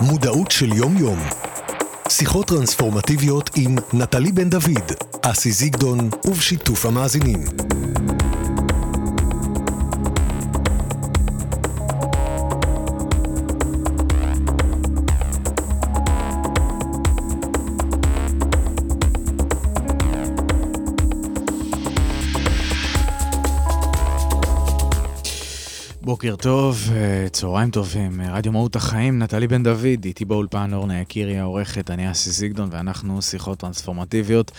מודעות של יום-יום. שיחות טרנספורמטיביות עם נטלי בן דוד, אסי זיגדון ובשיתוף המאזינים. בוקר טוב, אה, צהריים טובים, אה, רדיו מהות החיים, נטלי בן דוד, איתי באולפן אורנה יקירי העורכת, אני אסי זיגדון, ואנחנו שיחות טרנספורמטיביות.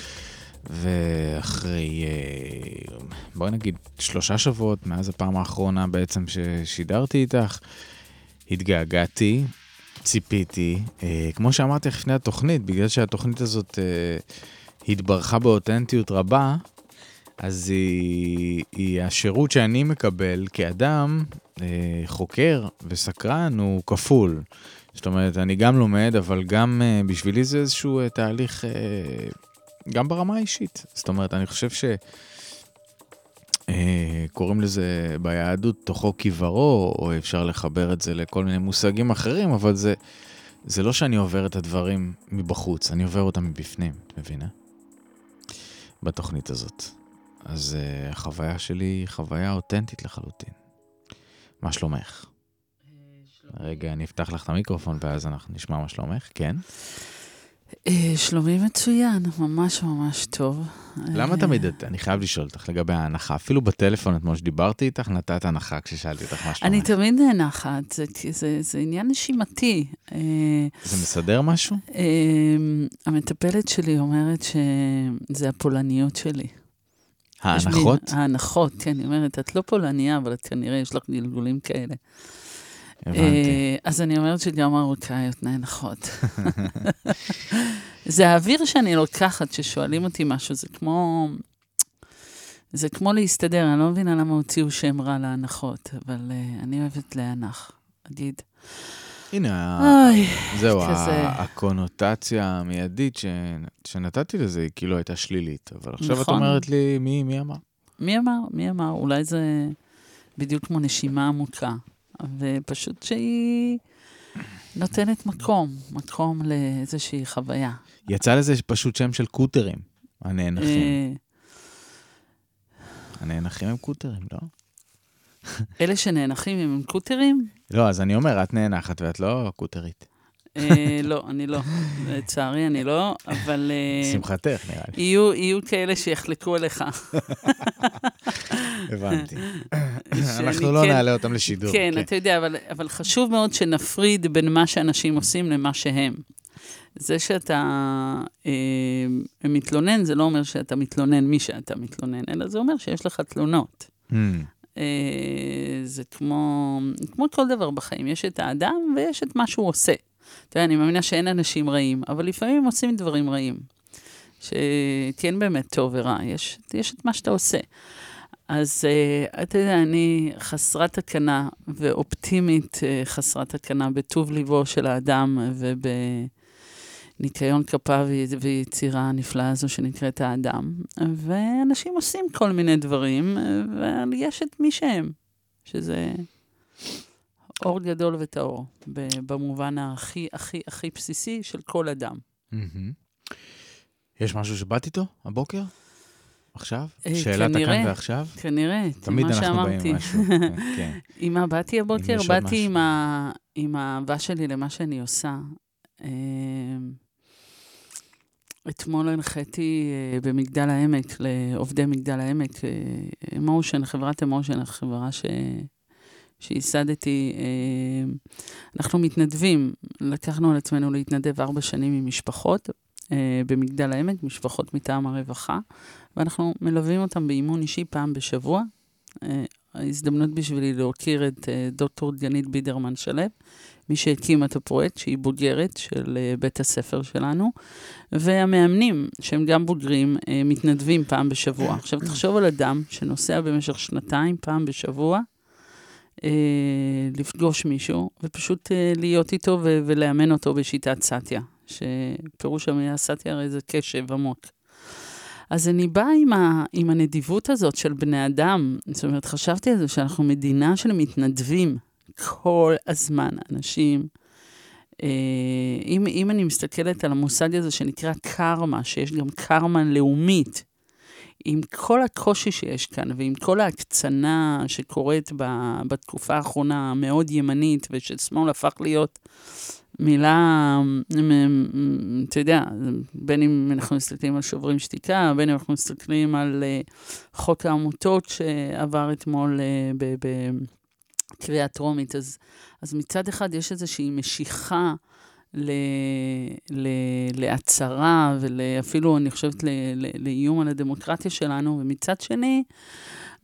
ואחרי, אה, בואי נגיד, שלושה שבועות מאז הפעם האחרונה בעצם ששידרתי איתך, התגעגעתי, ציפיתי. כמו שאמרתי לפני התוכנית, בגלל שהתוכנית הזאת התברכה באותנטיות רבה, אז היא, היא השירות שאני מקבל כאדם, חוקר וסקרן, הוא כפול. זאת אומרת, אני גם לומד, אבל גם אה, בשבילי זה איזשהו אה, תהליך, אה, גם ברמה האישית. זאת אומרת, אני חושב ש... אה, קוראים לזה ביהדות תוכו כברו, או אפשר לחבר את זה לכל מיני מושגים אחרים, אבל זה, זה לא שאני עובר את הדברים מבחוץ, אני עובר אותם מבפנים, מבינה? בתוכנית הזאת. אז החוויה שלי היא חוויה אותנטית לחלוטין. מה שלומך? רגע, אני אפתח לך את המיקרופון ואז אנחנו נשמע מה שלומך, כן? אה, שלומי מצוין, ממש ממש טוב. למה תמיד, אני חייב לשאול אותך לגבי ההנחה, אפילו בטלפון אתמול שדיברתי איתך, נתת הנחה כששאלתי אותך מה שלומך. אני תמיד נאנחת, זה, זה, זה עניין נשימתי. אה, זה מסדר משהו? המטפלת שלי אומרת שזה הפולניות שלי. ההנחות? ההנחות, כן, היא אומרת, את לא פולניה, אבל את כנראה, יש לך גלגולים כאלה. הבנתי. אה, אז אני אומרת שגם מרוקאיות נאנחות. זה האוויר שאני לוקחת, ששואלים אותי משהו, זה כמו... זה כמו להסתדר, אני לא מבינה למה הוציאו שם רע להנחות, אבל uh, אני אוהבת להנח, אגיד. הנה, אוי, זהו, כזה. הקונוטציה המיידית ש... שנתתי לזה היא כאילו הייתה שלילית, אבל עכשיו את נכון. אומרת לי, מי, מי אמר? מי אמר? מי אמר? אולי זה בדיוק כמו נשימה עמוקה, ופשוט שהיא נותנת מקום, מקום לאיזושהי חוויה. יצא לזה פשוט שם של קוטרים, הנאנחים. אה, הנאנחים הם קוטרים, לא? אלה שנאנחים הם קוטרים? לא, אז אני אומר, את נאנחת ואת לא קוטרית. אה, לא, אני לא. לצערי, אני לא, אבל... אה, שמחתך, נראה לי. יהיו, יהיו כאלה שיחלקו עליך. הבנתי. אנחנו לא כן- נעלה אותם לשידור. כן, אתה יודע, אבל, חשוב מאוד שנפריד בין מה שאנשים עושים למה שהם. זה שאתה אה, מתלונן, זה לא אומר שאתה מתלונן מי שאתה מתלונן, אלא זה אומר שיש לך תלונות. אה, זה כמו, כמו כל דבר בחיים, יש את האדם ויש את מה שהוא עושה. אתה יודע, אני מאמינה שאין אנשים רעים, אבל לפעמים עושים דברים רעים. שכן באמת טוב ורע, יש, יש את מה שאתה עושה. אז uh, אתה יודע, אני חסרת תקנה ואופטימית uh, חסרת תקנה בטוב ליבו של האדם ובניקיון כפיו ויצירה הנפלאה הזו שנקראת האדם. ואנשים עושים כל מיני דברים, אבל יש את מי שהם, שזה אור גדול וטהור, במובן הכי הכי הכי בסיסי של כל אדם. יש משהו שבאת איתו הבוקר? עכשיו? אה, שאלת. הכאן ועכשיו? כנראה, תמיד אנחנו באים שאמרתי. עם משהו. כן, כן. עם מה באתי הבוקר? באתי. עם, האהבה שלי למה שאני עושה. אה, אתמול הנחיתי אה, במגדל העמק, לעובדי מגדל העמק, אמושן, חברת אמושן, החברה ש... שייסדתי. אה, אנחנו מתנדבים, לקחנו על עצמנו להתנדב ארבע שנים עם משפחות אה, במגדל העמק, משפחות מטעם הרווחה, ואנחנו מלווים אותם באימון אישי פעם בשבוע. ההזדמנות בשבילי להוקיר את אה, דוקטור דגנית בידרמן שלו, מי שהקימה את הפרויקט, שהיא בוגרת של אה, בית הספר שלנו, והמאמנים, שהם גם בוגרים, אה, מתנדבים פעם בשבוע. עכשיו, תחשוב על אדם שנוסע במשך שנתיים, פעם בשבוע, לפגוש מישהו, ופשוט להיות איתו ולאמן אותו בשיטת סאטיה, שפירוש המילה סאטיה הרי זה קשב עמוק. אז אני באה עם, ה, עם הנדיבות הזאת של בני אדם. זאת אומרת, חשבתי על זה שאנחנו מדינה של מתנדבים כל הזמן. אנשים אם, אם אני מסתכלת על המושג הזה שנקרא קרמה, שיש גם קרמה לאומית, עם כל הקושי שיש כאן ועם כל ההקצנה שקורית בתקופה האחרונה, המאוד ימנית, וששמאל הפך להיות מילה, אתה יודע, בין אם אנחנו מסתכלים על שוברים שתיקה, בין אם אנחנו מסתכלים על uh, חוק העמותות שעבר אתמול uh, בקריאה טרומית, אז, אז מצד אחד יש איזושהי משיכה ל, ל, להצהרה ואפילו, אני חושבת, ל, ל, לאיום על הדמוקרטיה שלנו, ומצד שני,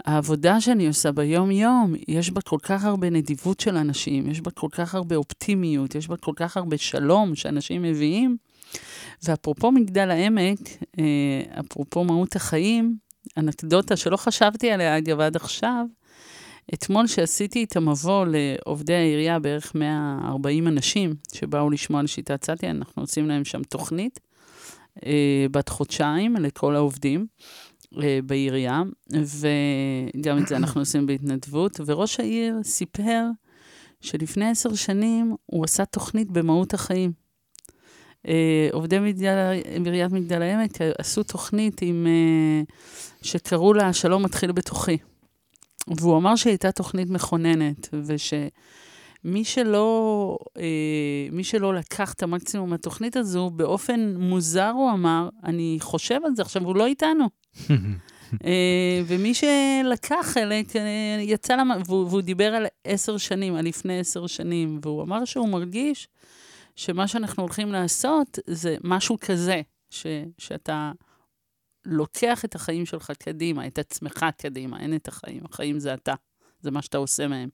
העבודה שאני עושה ביום-יום, יש בה כל כך הרבה נדיבות של אנשים, יש בה כל כך הרבה אופטימיות, יש בה כל כך הרבה שלום שאנשים מביאים. ואפרופו מגדל העמק, אה, אפרופו מהות החיים, אנקדוטה שלא חשבתי עליה אגב עד עכשיו, אתמול שעשיתי את המבוא לעובדי העירייה, בערך 140 אנשים שבאו לשמוע על שיטת סטיה, אנחנו עושים להם שם תוכנית אה, בת חודשיים לכל העובדים. אה, בעירייה, וגם את זה אנחנו עושים בהתנדבות. וראש העיר סיפר שלפני עשר שנים הוא עשה תוכנית במהות החיים. אה, עובדי עיריית מגדל העמק עשו תוכנית עם, אה, שקראו לה "השלום מתחיל בתוכי". והוא אמר שהיא הייתה תוכנית מכוננת, ושמי שלא, מי שלא לקח את המקסימום מהתוכנית הזו, באופן מוזר הוא אמר, אני חושב על זה עכשיו, הוא לא איתנו. אה, ומי שלקח חלק, אה, יצא למה, והוא, והוא דיבר על עשר שנים, על לפני עשר שנים, והוא אמר שהוא מרגיש שמה שאנחנו הולכים לעשות זה משהו כזה, ש, שאתה לוקח את החיים שלך קדימה, את עצמך קדימה, אין את החיים, החיים זה אתה, זה מה שאתה עושה מהם.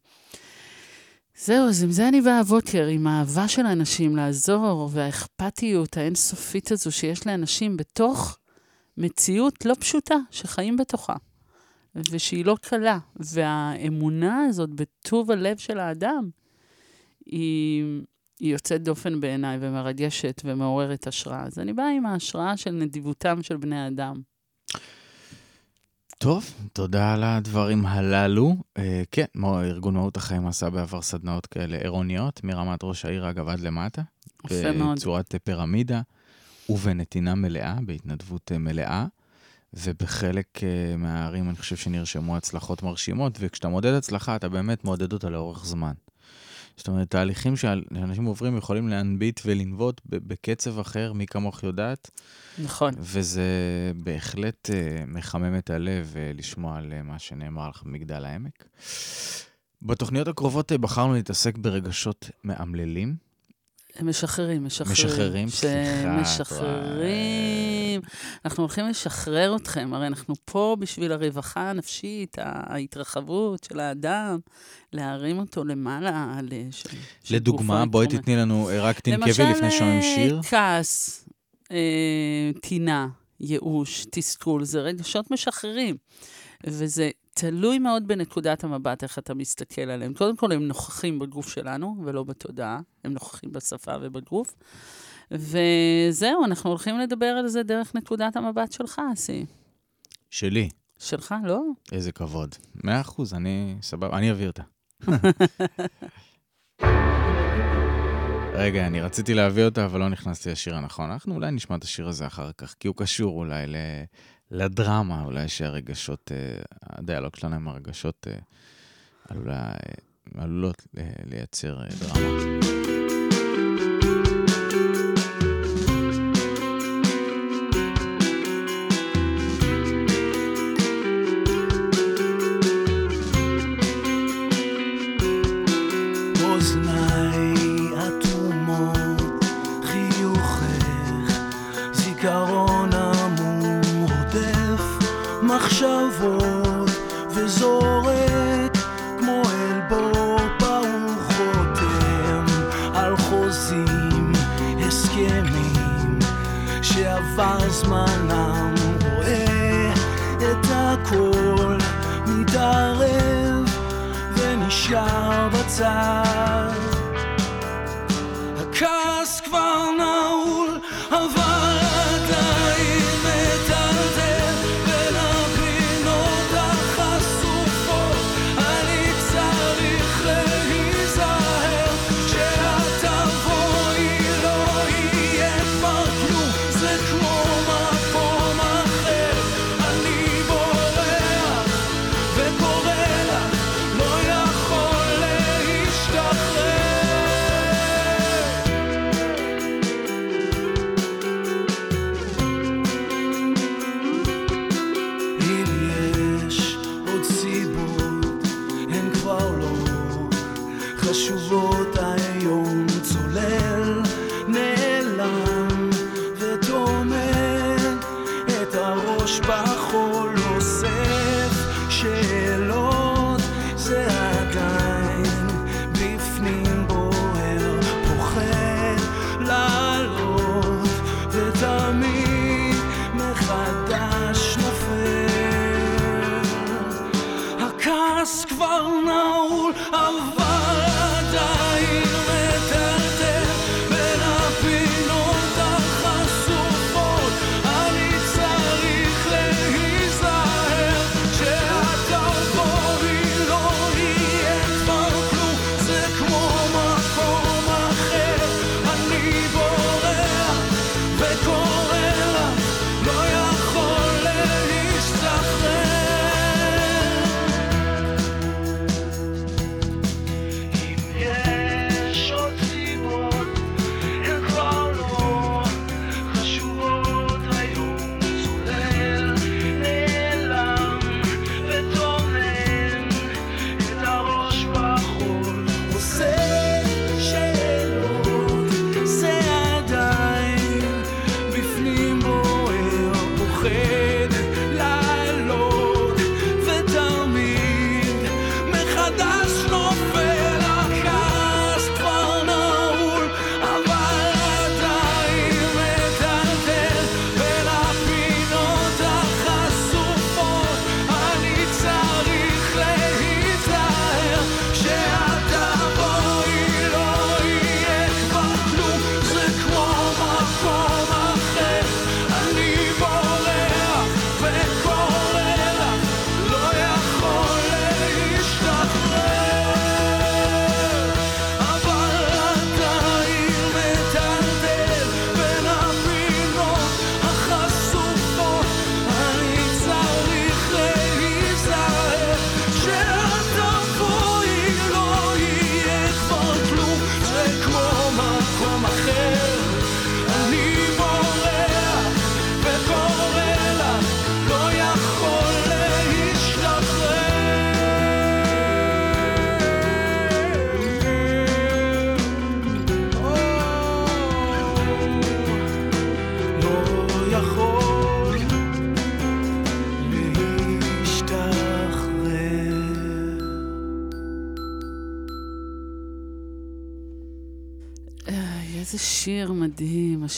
זהו, אז עם זה אני באה הבוקר, עם האהבה של האנשים לעזור, והאכפתיות האינסופית הזו שיש לאנשים בתוך מציאות לא פשוטה שחיים בתוכה, ושהיא לא קלה. והאמונה הזאת בטוב הלב של האדם, היא, היא יוצאת דופן בעיניי ומרגשת ומעוררת השראה. אז אני באה עם ההשראה של נדיבותם של בני האדם. טוב, תודה על הדברים הללו. Uh, כן, ארגון מהות החיים עשה בעבר סדנאות כאלה עירוניות, מרמת ראש העיר, אגב, עד למטה. יפה מאוד. בצורת פירמידה. ובנתינה מלאה, בהתנדבות אה, מלאה. ובחלק uh, מהערים אני חושב שנרשמו הצלחות מרשימות, וכשאתה מודד הצלחה, אתה באמת מודד אותה לאורך זמן. זאת אומרת, תהליכים שאנשים עוברים יכולים להנביט ולנבוט בקצב אחר, מי כמוך יודעת. נכון. וזה בהחלט uh, מחמם את הלב uh, לשמוע על uh, מה שנאמר לך במגדל העמק. בתוכניות הקרובות בחרנו להתעסק ברגשות מאמללים. הם משחררים, משחררים. משחררים, סליחה. משחררים. אנחנו הולכים לשחרר אתכם, הרי אנחנו פה בשביל הרווחה הנפשית, ההתרחבות של האדם, להרים אותו למעלה. לש... לדוגמה, בואי תתני לנו, אה, רק תנקבי לפני שומעים שיר. למשל, כעס, אה, טינה, ייאוש, תסכול, זה רגשות משחררים. וזה תלוי מאוד בנקודת המבט, איך אתה מסתכל עליהם. קודם כל, הם נוכחים בגוף שלנו, ולא בתודעה. הם נוכחים בשפה ובגוף. וזהו, אנחנו הולכים לדבר על זה דרך נקודת המבט שלך, אסי. שלי. שלך, לא? איזה כבוד. מאה אחוז, אני סבבה, אני אביא אותה. רגע, אני רציתי להביא אותה, אבל לא נכנסתי לשיר הנכון. אנחנו אולי נשמע את השיר הזה אחר כך, כי הוא קשור אולי ל... לדרמה, אולי שהרגשות, אה, הדיאלוג שלנו עם הרגשות אה, עלולה, אה, עלולות לייצר דרמה.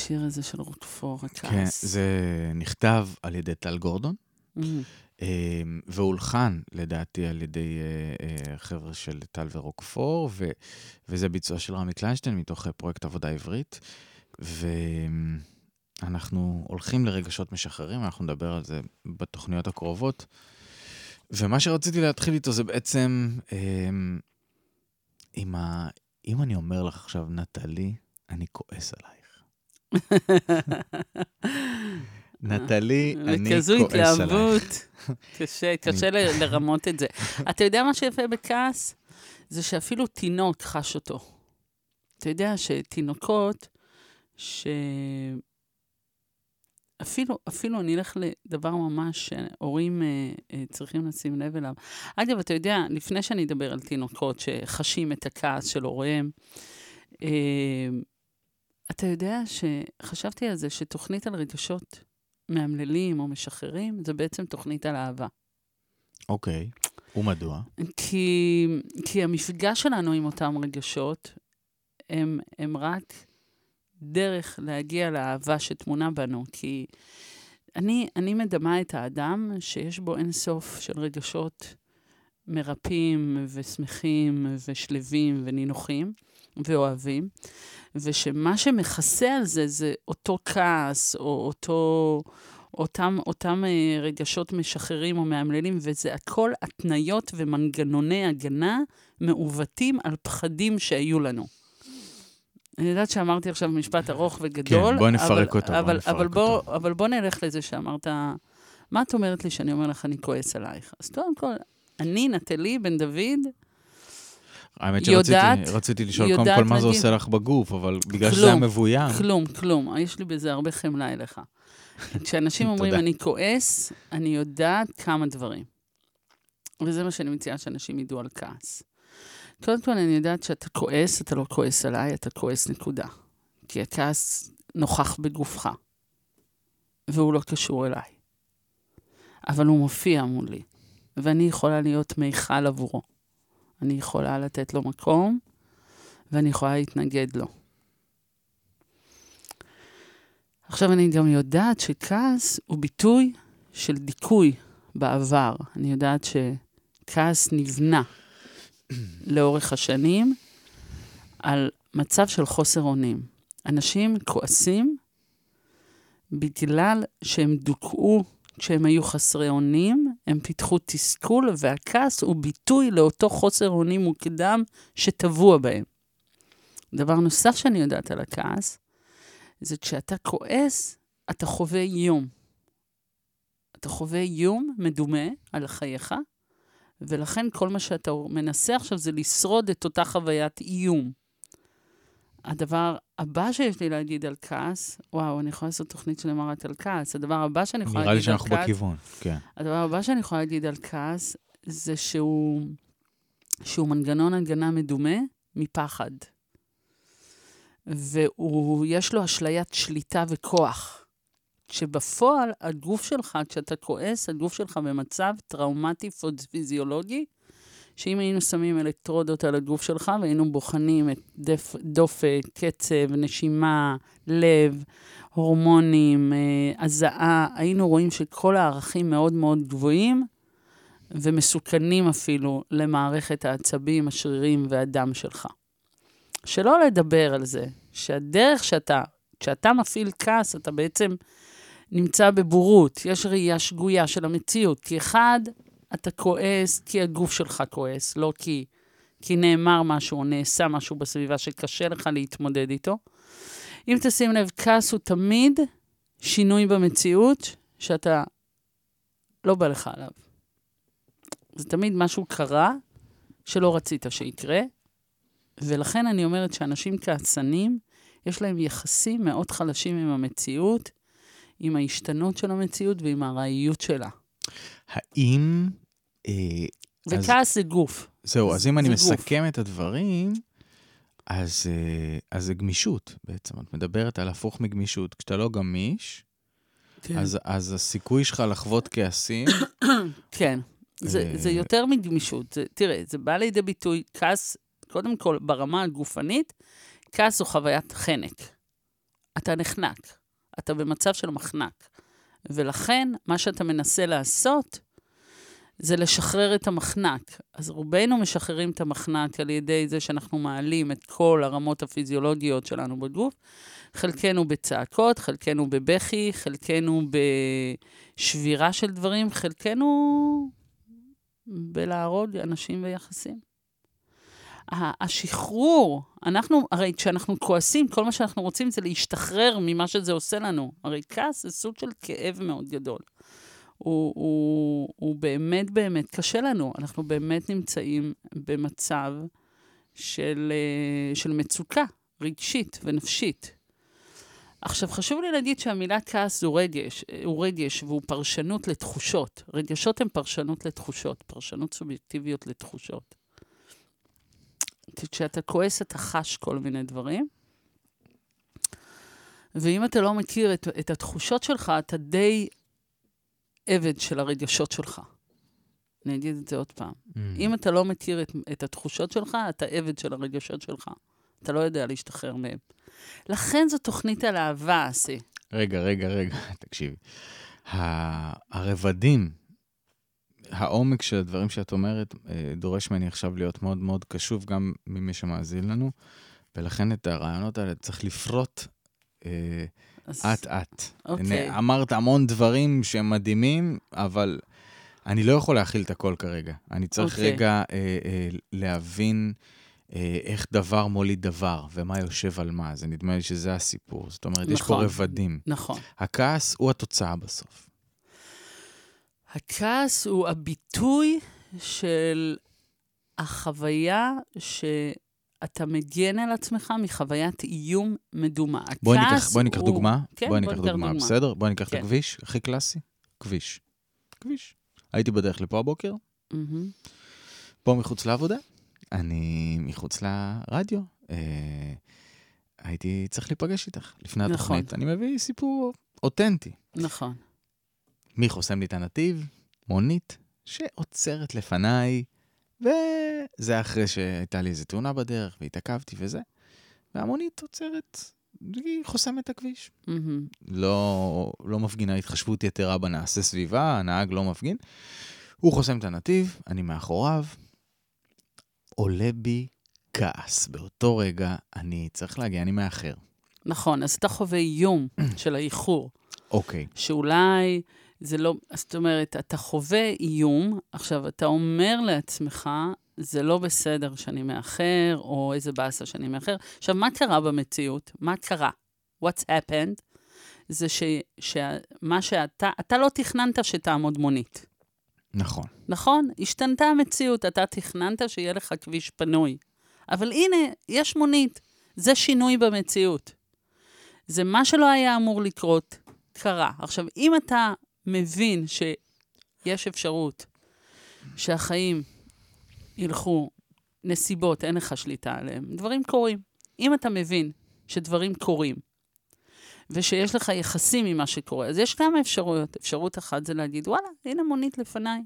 השיר הזה של רוטפור, הכעס. כן, זה נכתב על ידי טל גורדון, mm. והולחן, לדעתי, על ידי אה, אה, חבר'ה של טל ורוקפור, ו, וזה ביצוע של רמי קליינשטיין מתוך אה, פרויקט עבודה עברית. ואנחנו הולכים לרגשות משחררים, אנחנו נדבר על זה בתוכניות הקרובות. ומה שרציתי להתחיל איתו זה בעצם, עם ה... אם אני אומר לך עכשיו, נטלי, אני כועס עלייך. נטלי, אני כועס עלייך. וכזו התלהבות. קשה, קשה לרמות את זה. אתה יודע מה שיפה בכעס? זה שאפילו תינוק חש אותו. אתה יודע שתינוקות, ש... אפילו, אפילו אני אלך לדבר ממש שהורים אה, אה, צריכים לשים לב אליו. אגב, אתה יודע, לפני שאני אדבר על תינוקות שחשים את הכעס של הוריהם, אה, אתה יודע שחשבתי על זה שתוכנית על רגשות מאמללים או משחררים, זה בעצם תוכנית על אהבה. אוקיי, okay. ומדוע? כי, כי המפגש שלנו עם אותם רגשות, הם, הם רק דרך להגיע לאהבה שטמונה בנו. כי אני, אני מדמה את האדם שיש בו אין סוף של רגשות מרפים ושמחים ושלווים ונינוחים ואוהבים. ושמה שמכסה על זה זה אותו כעס, או אותו, אותם, אותם אה, רגשות משחררים או מאמללים, וזה הכל התניות ומנגנוני הגנה מעוותים על פחדים שהיו לנו. אני יודעת שאמרתי עכשיו משפט ארוך וגדול. כן, בואי נפרק אותו, אבל, בוא נפרק אבל, בוא, אותו. אבל בוא נלך לזה שאמרת, מה את אומרת לי שאני אומר לך, אני כועס עלייך? אז קודם כל, אני, נטלי בן דוד, האמת שרציתי לשאול קודם כל מה זה עושה לך בגוף, אבל בגלל שזה היה מבוים. כלום, כלום. יש לי בזה הרבה חמלה אליך. כשאנשים אומרים, אני כועס, אני יודעת כמה דברים. וזה מה שאני מציעה שאנשים ידעו על כעס. קודם כל, אני יודעת שאתה כועס, אתה לא כועס עליי, אתה כועס נקודה. כי הכעס נוכח בגופך, והוא לא קשור אליי. אבל הוא מופיע מולי, ואני יכולה להיות מיכל עבורו. אני יכולה לתת לו מקום, ואני יכולה להתנגד לו. עכשיו, אני גם יודעת שכעס הוא ביטוי של דיכוי בעבר. אני יודעת שכעס נבנה לאורך השנים על מצב של חוסר אונים. אנשים כועסים בגלל שהם דוכאו כשהם היו חסרי אונים, הם פיתחו תסכול, והכעס הוא ביטוי לאותו חוסר אונים מוקדם שטבוע בהם. דבר נוסף שאני יודעת על הכעס, זה כשאתה כועס, אתה חווה איום. אתה חווה איום מדומה על חייך, ולכן כל מה שאתה מנסה עכשיו זה לשרוד את אותה חוויית איום. הדבר הבא שיש לי להגיד על כעס, וואו, אני יכולה לעשות תוכנית שלמה רק על כעס. הדבר הבא שאני יכולה להגיד על כעס... נראה לי שאנחנו בכיוון, כן. הדבר הבא שאני יכולה להגיד על כעס, זה שהוא, שהוא מנגנון הגנה מדומה מפחד. ויש לו אשליית שליטה וכוח. שבפועל הגוף שלך, כשאתה כועס, הגוף שלך במצב טראומטי פיזיולוגי, שאם היינו שמים אלקטרודות על הגוף שלך והיינו בוחנים את דף, דופק, קצב, נשימה, לב, הורמונים, אה, הזעה, היינו רואים שכל הערכים מאוד מאוד גבוהים ומסוכנים אפילו למערכת העצבים, השרירים והדם שלך. שלא לדבר על זה, שהדרך שאתה, כשאתה מפעיל כעס, אתה בעצם נמצא בבורות, יש ראייה שגויה של המציאות. כי אחד, אתה כועס כי הגוף שלך כועס, לא כי, כי נאמר משהו או נעשה משהו בסביבה שקשה לך להתמודד איתו. אם תשים לב, כעס הוא תמיד שינוי במציאות שאתה לא בא לך עליו. זה תמיד משהו קרה שלא רצית שיקרה, ולכן אני אומרת שאנשים כעסנים, יש להם יחסים מאוד חלשים עם המציאות, עם ההשתנות של המציאות ועם הארעיות שלה. האם... אה, וכעס אז, זה גוף. זהו, אז אם אני מסכם. את הדברים, אז, אה, אז זה גמישות בעצם. את מדברת על הפוך מגמישות. כשאתה לא גמיש, כן. אז, אז הסיכוי שלך לחוות כעסים... כן, זה, אה, זה יותר מגמישות. זה, תראה, זה בא לידי ביטוי, כעס, קודם כל, ברמה הגופנית, כעס הוא חוויית חנק. אתה נחנק, אתה במצב של מחנק. ולכן, מה שאתה מנסה לעשות, זה לשחרר את המחנק. אז רובנו משחררים את המחנק על ידי זה שאנחנו מעלים את כל הרמות הפיזיולוגיות שלנו בגוף. חלקנו בצעקות, חלקנו בבכי, חלקנו בשבירה של דברים, חלקנו בלהרוג אנשים ויחסים. השחרור, אנחנו, הרי כשאנחנו כועסים, כל מה שאנחנו רוצים זה להשתחרר ממה שזה עושה לנו. הרי כעס זה סוג של כאב מאוד גדול. הוא, הוא, הוא באמת באמת קשה לנו. אנחנו באמת נמצאים במצב של, אה, של מצוקה רגשית ונפשית. עכשיו, חשוב לי להגיד שהמילה כעס הוא רגש, הוא רגש והוא פרשנות לתחושות. רגשות הן פרשנות לתחושות, פרשנות סובייקטיביות לתחושות. כשאתה כועס, אתה חש כל מיני דברים. ואם אתה לא מכיר את, את התחושות שלך, אתה די עבד של הרגשות שלך. אני אגיד את זה עוד פעם. Mm. אם אתה לא מכיר את, את התחושות שלך, אתה עבד של הרגשות שלך. אתה לא יודע להשתחרר מהם. לכן זו תוכנית על אהבה, אסי. רגע, רגע, רגע, תקשיבי. הרבדים העומק של הדברים שאת אומרת אה, דורש ממני עכשיו להיות מאוד מאוד קשוב גם ממי שמאזין לנו, ולכן את הרעיונות האלה צריך לפרוט אט-אט. אה, אוקיי. אמרת המון דברים שהם מדהימים, אבל אני לא יכול להכיל את הכל כרגע. אני צריך אוקיי. רגע אה, אה, להבין אה, איך דבר מוליד דבר, ומה יושב על מה. זה נדמה לי שזה הסיפור. זאת אומרת, נכון, יש פה נכון. רבדים. נכון. הכעס הוא התוצאה בסוף. הכעס הוא הביטוי של החוויה שאתה מגן על עצמך מחוויית איום מדומה. בואי ניקח, בואי ניקח הוא... דוגמה. כן, בואי ניקח דוגמה, דוגמה, בסדר? בואי ניקח כן. את הכביש, הכי קלאסי, כביש. כביש. הייתי בדרך לפה הבוקר, mm-hmm. פה מחוץ לעבודה, אני מחוץ לרדיו. אה, הייתי צריך להיפגש איתך לפני נכון. התוכנית. אני מביא סיפור אותנטי. נכון. מי חוסם לי את הנתיב? מונית שעוצרת לפניי, וזה אחרי שהייתה לי איזו תאונה בדרך והתעכבתי וזה. והמונית עוצרת, היא חוסמת את הכביש. מהמם. לא, לא מפגינה התחשבות יתרה בנעשה סביבה, הנהג לא מפגין. הוא חוסם את הנתיב, אני מאחוריו. עולה בי כעס. באותו רגע אני צריך להגיע, אני מאחר. נכון, אז אתה חווה איום של האיחור, אוקיי, שאולי זה לא, זאת אומרת, אתה חווה איום, עכשיו, אתה אומר לעצמך, זה לא בסדר שאני מאחר, או איזה באסה שאני מאחר. עכשיו, מה קרה במציאות? מה קרה? What's happened? זה ש, שמה שאתה, אתה לא תכננת שתעמוד מונית. נכון. נכון? השתנתה המציאות, אתה תכננת שיהיה לך כביש פנוי. אבל הנה, יש מונית. זה שינוי במציאות. זה מה שלא היה אמור לקרות, קרה. עכשיו, אם אתה מבין שיש אפשרות שהחיים ילכו נסיבות, אין לך שליטה עליהם, דברים קורים. אם אתה מבין שדברים קורים, ושיש לך יחסים עם מה שקורה, אז יש כמה אפשרויות. אפשרות אחת זה להגיד, וואלה, הנה מונית לפניי.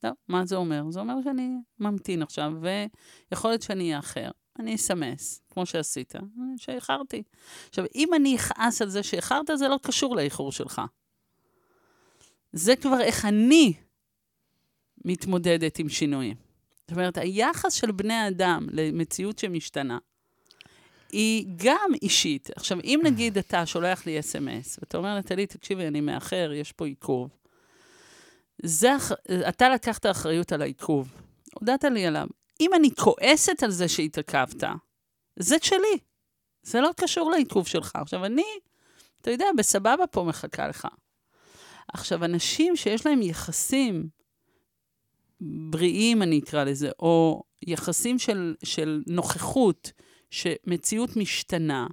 טוב, מה זה אומר? זה אומר שאני ממתין עכשיו, ויכול להיות שאני אאחר. אני אסמס, כמו שעשית, שאיחרתי. עכשיו, אם אני אכעס על זה שאיחרת, זה לא קשור לאיחור שלך. זה כבר איך אני מתמודדת עם שינויים. זאת אומרת, היחס של בני אדם למציאות שמשתנה, היא גם אישית. עכשיו, אם נגיד אתה שולח לי אס.אם.אס, ואתה אומר לטלי, תקשיבי, אני מאחר, יש פה עיכוב. זה, אתה לקחת אחריות על העיכוב, הודעת לי עליו. אם אני כועסת על זה שהתעכבת, זה שלי. זה לא קשור לעיכוב שלך. עכשיו, אני, אתה יודע, בסבבה פה מחכה לך. עכשיו, אנשים שיש להם יחסים בריאים, אני אקרא לזה, או יחסים של, של נוכחות, שמציאות משתנה,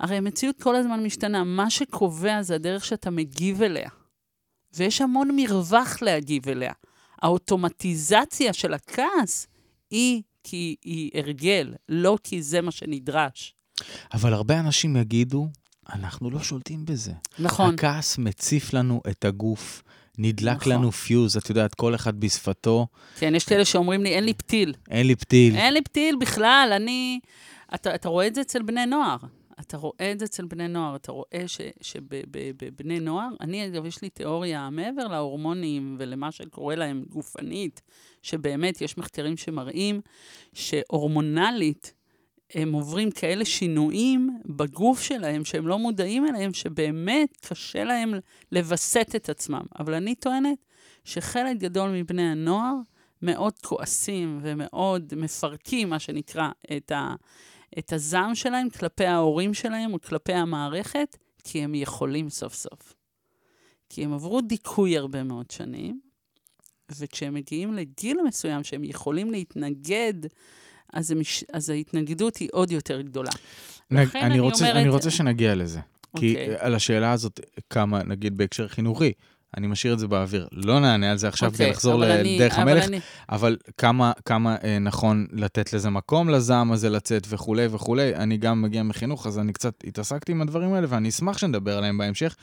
הרי המציאות כל הזמן משתנה. מה שקובע זה הדרך שאתה מגיב אליה. ויש המון מרווח להגיב אליה. האוטומטיזציה של הכעס היא כי היא הרגל, לא כי זה מה שנדרש. אבל הרבה אנשים יגידו, אנחנו לא שולטים בזה. נכון. הכעס מציף לנו את הגוף, נדלק נכון. לנו פיוז, את יודעת, כל אחד בשפתו, כן, יש כאלה שאומרים לי, אין לי פתיל. אין לי פתיל. אין לי פתיל בכלל, אני... אתה, אתה רואה את זה אצל בני נוער. אתה רואה את זה אצל בני נוער. אתה רואה שבבני נוער, אני, אגב, יש לי תיאוריה מעבר להורמונים ולמה שקורה להם גופנית, שבאמת יש מחקרים שמראים שהורמונלית, הם עוברים כאלה שינויים בגוף שלהם, שהם לא מודעים אליהם, שבאמת קשה להם לווסת את עצמם. אבל אני טוענת שחלק גדול מבני הנוער מאוד כועסים ומאוד מפרקים, מה שנקרא, את, ה, את הזעם שלהם כלפי ההורים שלהם וכלפי המערכת, כי הם יכולים סוף סוף. כי הם עברו דיכוי הרבה מאוד שנים, וכשהם מגיעים לגיל מסוים שהם יכולים להתנגד, אז, המש... אז ההתנגדות היא עוד יותר גדולה. נג, לכן אני, אני רוצה, אומרת- אני רוצה שנגיע לזה. כי אוקיי. על השאלה הזאת, כמה, נגיד בהקשר חינוכי, אני משאיר את זה באוויר. לא נענה על זה עכשיו כדי אוקיי, לחזור אבל ל- אני- לדרך אבל המלך, אני- אבל כמה, כמה אה, נכון לתת לזה מקום לזעם הזה לצאת וכולי וכולי. אני גם מגיע מחינוך, אז אני קצת התעסקתי עם הדברים האלה, ואני אשמח שנדבר עליהם בהמשך,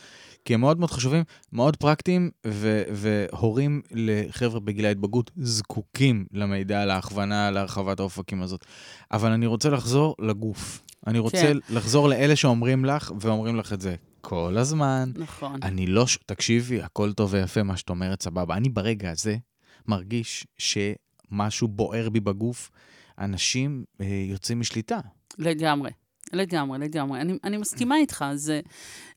כי הם מאוד מאוד חשובים, מאוד פרקטיים, ו- והורים לחבר'ה בגיל ההתבגרות זקוקים למידע, להכוונה, להרחבת האופקים הזאת. אבל אני רוצה לחזור לגוף. אני רוצה כן. לחזור לאלה שאומרים לך, ואומרים לך את זה כל הזמן. נכון. אני לא, ש- תקשיבי, הכל טוב ויפה מה שאת אומרת, סבבה. אני ברגע הזה מרגיש שמשהו בוער בי בגוף, אנשים אה, יוצאים משליטה. לגמרי, לגמרי, לגמרי. אני, אני מסכימה איתך, זה,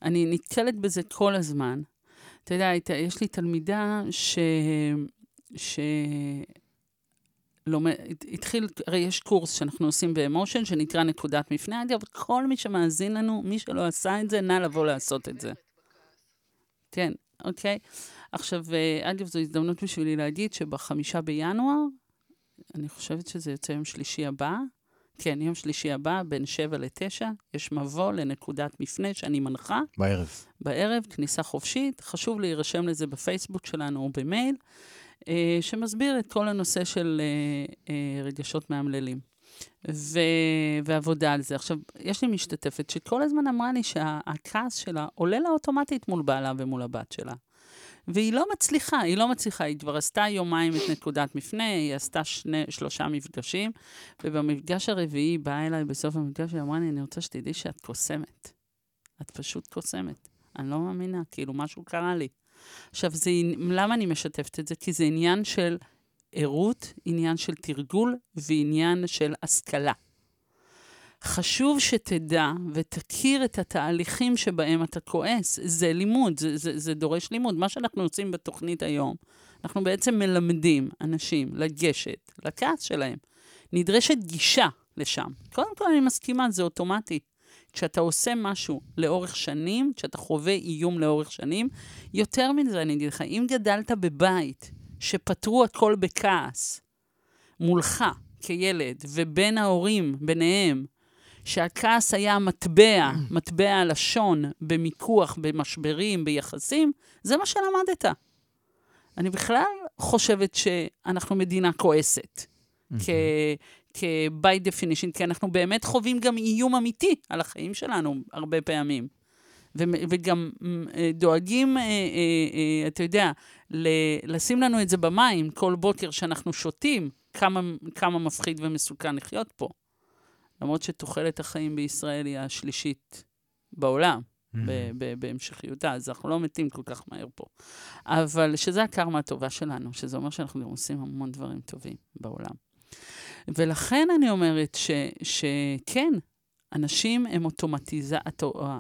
אני נתקלת בזה כל הזמן. אתה יודע, הת- יש לי תלמידה ש... ש... לומד, הת- התחיל, הרי יש קורס שאנחנו עושים באמושן, שנקרא נקודת מפנה. אגב, כל מי שמאזין לנו, מי שלא עשה את זה, נא לבוא לעשות את זה. כן, אוקיי. עכשיו, אה, אגב, זו הזדמנות בשבילי להגיד שבחמישה בינואר, אני חושבת שזה יוצא יום שלישי הבא, כן, יום שלישי הבא, בין שבע לתשע, יש מבוא לנקודת מפנה שאני מנחה בערב. בערב, כניסה חופשית. חשוב להירשם לזה בפייסבוק שלנו או במייל. אה, שמסביר את כל הנושא של אה, אה, רגשות מאמללים. ו... ועבודה על זה. עכשיו, יש לי משתתפת שכל הזמן אמרה לי שהכעס שלה עולה לה אוטומטית מול בעלה ומול הבת שלה. והיא לא מצליחה, היא לא מצליחה, היא כבר עשתה יומיים את נקודת מפנה, היא עשתה שני, שלושה מפגשים, ובמפגש הרביעי היא באה אליי בסוף המפגש, היא אמרה לי, אני רוצה שתדעי שאת קוסמת. את פשוט קוסמת. אני לא מאמינה, כאילו, משהו קרה לי. עכשיו, זה, למה אני משתפת את זה? כי זה עניין של ערות, עניין של תרגול ועניין של השכלה. חשוב שתדע ותכיר את התהליכים שבהם אתה כועס. זה לימוד, זה, זה, זה דורש לימוד. מה שאנחנו עושים בתוכנית היום, אנחנו בעצם מלמדים אנשים לגשת לכעס שלהם. נדרשת גישה לשם. קודם כל, אני מסכימה, זה אוטומטי. כשאתה עושה משהו לאורך שנים, כשאתה חווה איום לאורך שנים, יותר מזה, אני אגיד לך, אם גדלת בבית שפתרו הכל בכעס, מולך כילד, ובין ההורים, ביניהם, שהכעס היה מטבע, מטבע הלשון, במיקוח, במשברים, ביחסים, זה מה שלמדת. אני בכלל חושבת שאנחנו מדינה כועסת. כ-by definition, כי אנחנו באמת חווים גם איום אמיתי על החיים שלנו הרבה פעמים. ו- וגם אה, דואגים, אה, אה, אתה יודע, לשים לנו את זה במים כל בוקר שאנחנו שותים, כמה, כמה מפחיד ומסוכן לחיות פה. למרות שתוחלת החיים בישראל היא השלישית בעולם, mm-hmm. בהמשכיותה, אז אנחנו לא מתים כל כך מהר פה. אבל שזה הקרמה הטובה שלנו, שזה אומר שאנחנו גם עושים המון דברים טובים בעולם. ולכן אני אומרת ש, שכן, אנשים הם אוטומטיזה...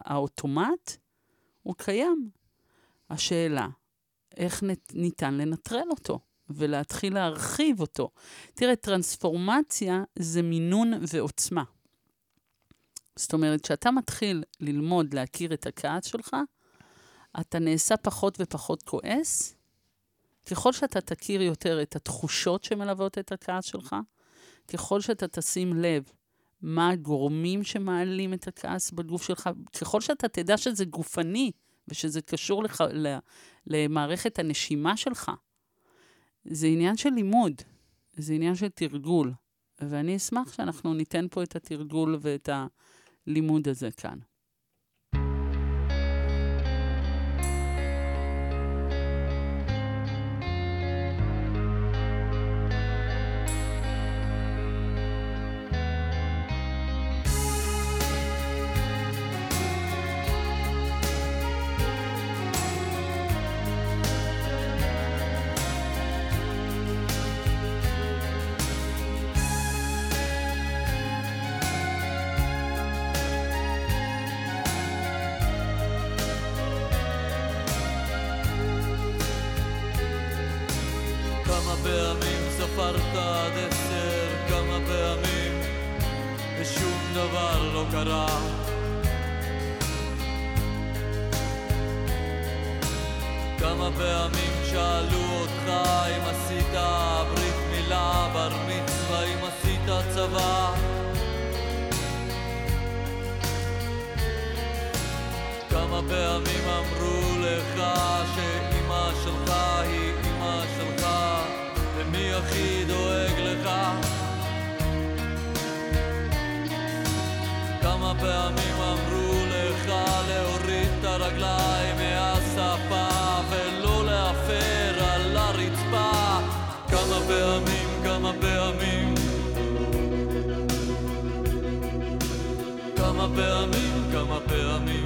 האוטומט הוא קיים. השאלה, איך ניתן לנטרל אותו ולהתחיל להרחיב אותו. תראה, טרנספורמציה זה מינון ועוצמה. זאת אומרת, כשאתה מתחיל ללמוד להכיר את הכעס שלך, אתה נעשה פחות ופחות כועס. ככל שאתה תכיר יותר את התחושות שמלוות את הכעס שלך, ככל שאתה תשים לב מה הגורמים שמעלים את הכעס בגוף שלך, ככל שאתה תדע שזה גופני ושזה קשור לך, למערכת הנשימה שלך, זה עניין של לימוד, זה עניין של תרגול. ואני אשמח שאנחנו ניתן פה את התרגול ואת הלימוד הזה כאן. כמה פעמים אמרו לך שאימא שלך היא אימא שלך ומי הכי דואג לך? כמה פעמים אמרו לך להוריד את הרגליים מהשפה ולא להפר על הרצפה? כמה פעמים, כמה פעמים? כמה פעמים, כמה פעמים?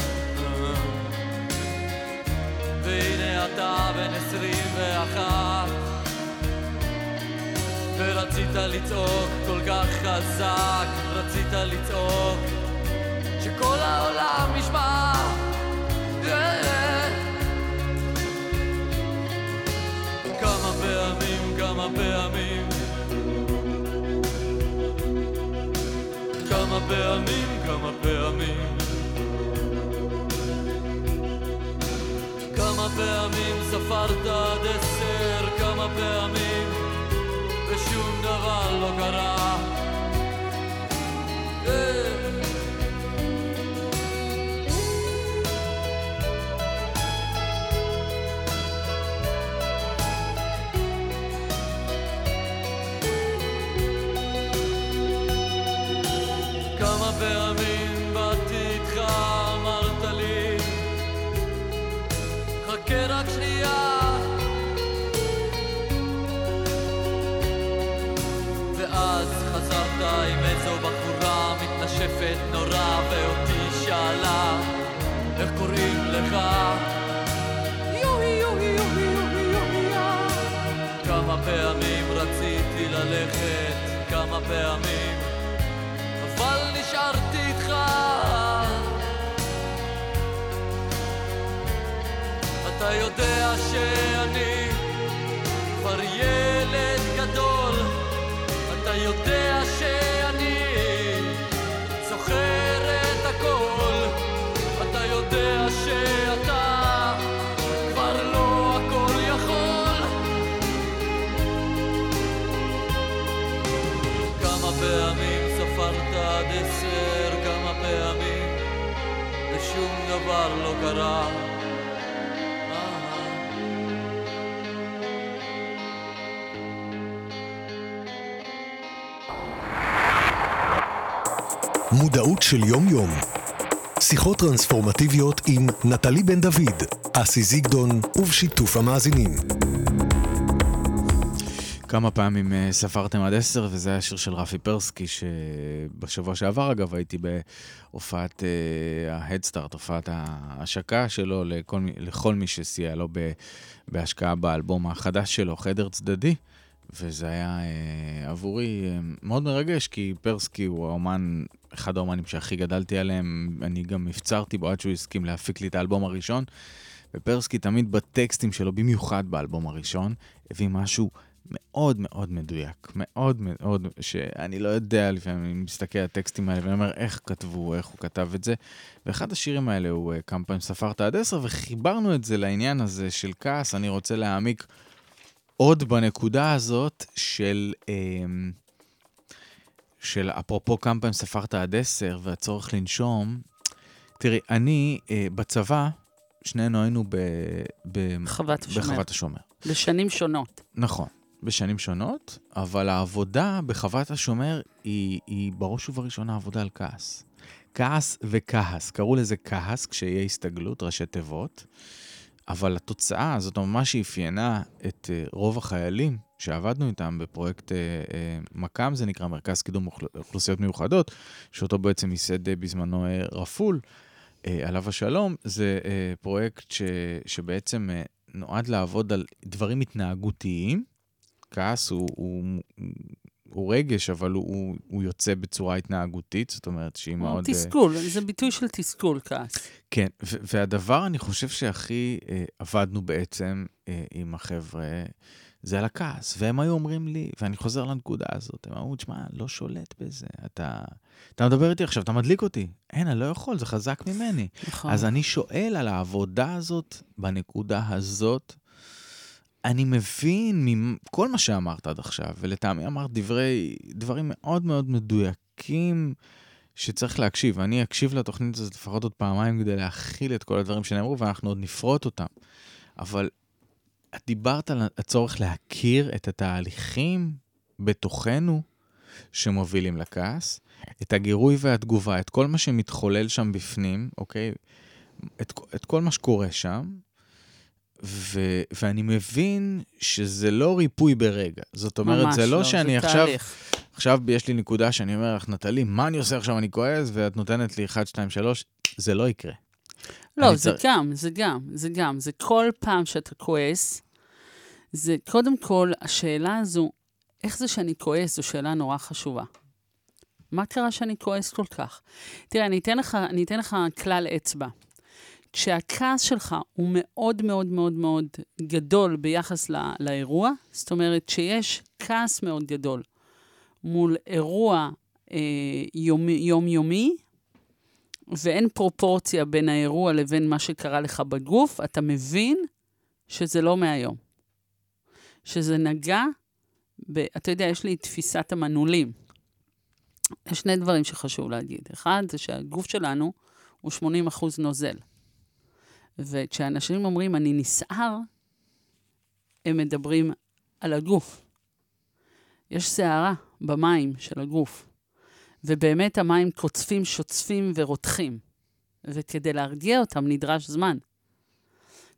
והנה אתה בן עשרים ואחת. ורצית לצעוק כל כך חזק, רצית לצעוק שכל העולם ישמע כמה פעמים כמה פעמים, כמה פעמים כמה פעמים ספרת עד עשר, כמה פעמים ושום דבר לא קרה. כמה של יום-יום. שיחות טרנספורמטיביות עם נטלי בן דוד, אסי זיגדון ובשיתוף המאזינים. כמה פעמים אה, ספרתם עד עשר, וזה היה שיר של רפי פרסקי, שבשבוע שעבר, אגב, הייתי בהופעת ההדסטארט, הופעת ההשקה שלו לכל, לכל מי שסייע לו בהשקעה באלבום החדש שלו, חדר צדדי. וזה היה אה, עבורי אה, מאוד מרגש, כי פרסקי הוא האומן, אחד האומנים שהכי גדלתי עליהם, אני גם הפצרתי בו עד שהוא הסכים להפיק לי את האלבום הראשון, ופרסקי תמיד בטקסטים שלו, במיוחד באלבום הראשון, הביא משהו מאוד מאוד מדויק, מאוד מאוד, שאני לא יודע, לפעמים אני מסתכל על הטקסטים האלה ואני אומר איך כתבו, איך הוא כתב את זה. ואחד השירים האלה הוא אה, כמה פעמים ספרת עד עשר, וחיברנו את זה לעניין הזה של כעס, אני רוצה להעמיק עוד בנקודה הזאת של, אמ, של אפרופו כמה פעמים ספרת עד עשר והצורך לנשום. תראי, אני אה, בצבא, שנינו היינו ב, ב, חוות השומר. בחוות השומר. בשנים שונות. נכון, בשנים שונות, אבל העבודה בחוות השומר היא, היא בראש ובראשונה עבודה על כעס. כעס וכעס, קראו לזה כעס כשיהיה הסתגלות, ראשי תיבות, אבל התוצאה, זאת ממש אפיינה את uh, רוב החיילים שעבדנו איתם בפרויקט uh, uh, מקא"ם, זה נקרא מרכז קידום אוכל- אוכלוסיות מיוחדות, שאותו בעצם ייסד בזמנו רפול, עליו השלום, זה פרויקט ש, שבעצם נועד לעבוד על דברים התנהגותיים. כעס הוא, הוא, הוא רגש, אבל הוא, הוא, הוא יוצא בצורה התנהגותית, זאת אומרת שהיא או מאוד... אה, תסכול, זה ביטוי של תסכול, כעס. כן, והדבר, אני חושב שהכי אה, עבדנו בעצם אה, עם החבר'ה, זה על הכעס. והם היו אומרים לי, ואני חוזר לנקודה הזאת, הם אמרו, תשמע, לא שולט בזה. אתה, אתה מדבר איתי עכשיו, אתה מדליק אותי. אין, אני לא יכול, זה חזק ממני. נכון. אז אני שואל על העבודה הזאת, בנקודה הזאת. אני מבין מכל מה שאמרת עד עכשיו, ולטעמי אמרת דברי, דברים מאוד מאוד מדויקים שצריך להקשיב. אני אקשיב לתוכנית הזאת לפחות עוד פעמיים כדי להכיל את כל הדברים שנאמרו, ואנחנו עוד נפרוט אותם. אבל את דיברת על הצורך להכיר את התהליכים בתוכנו שמובילים לכעס, את הגירוי והתגובה, את כל מה שמתחולל שם בפנים, אוקיי? את, את כל מה שקורה שם, ו, ואני מבין שזה לא ריפוי ברגע. זאת אומרת, זה לא שאני זה עכשיו, תהליך. עכשיו יש לי נקודה שאני אומר לך, נטלי, מה אני עושה עכשיו? אני כועס, ואת נותנת לי 1, 2, 3, זה לא יקרה. לא, זה צריך- גם, זה גם, זה גם. זה כל פעם שאתה כועס, זה קודם כל, השאלה הזו, איך זה שאני כועס, זו שאלה נורא חשובה. מה קרה שאני כועס כל כך? תראה, אני אתן לך, אני אתן לך כלל אצבע. כשהכעס שלך הוא מאוד מאוד מאוד מאוד גדול ביחס לא, לאירוע, זאת אומרת שיש כעס מאוד גדול מול אירוע אה, יומ, יומיומי, ואין פרופורציה בין האירוע לבין מה שקרה לך בגוף, אתה מבין שזה לא מהיום. שזה נגע, ב, אתה יודע, יש לי תפיסת המנעולים. יש שני דברים שחשוב להגיד. אחד, זה שהגוף שלנו הוא 80 אחוז נוזל. וכשאנשים אומרים, אני נסער, הם מדברים על הגוף. יש סערה במים של הגוף, ובאמת המים קוצפים, שוצפים ורותחים, וכדי להרגיע אותם נדרש זמן.